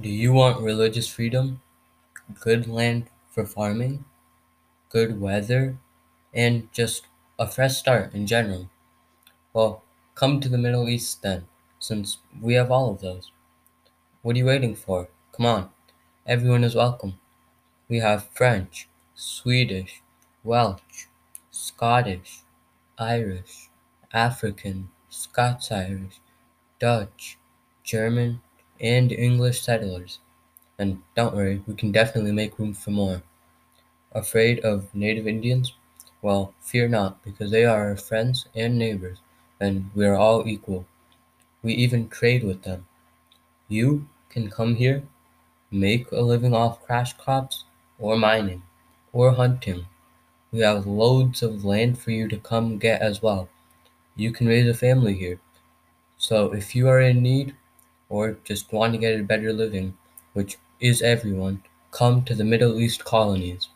Do you want religious freedom, good land for farming, good weather, and just a fresh start in general? Well, come to the Middle East then, since we have all of those. What are you waiting for? Come on, everyone is welcome. We have French, Swedish, Welsh, Scottish, Irish, African, Scots-Irish, Dutch, German, and English settlers. And don't worry, we can definitely make room for more. Afraid of native Indians? Well, fear not, because they are our friends and neighbors, and we are all equal. We even trade with them. You can come here, make a living off cash crops, or mining, or hunting. We have loads of land for you to come get as well. You can raise a family here. So if you are in need, or just want to get a better living, which is everyone, come to the Middle East colonies.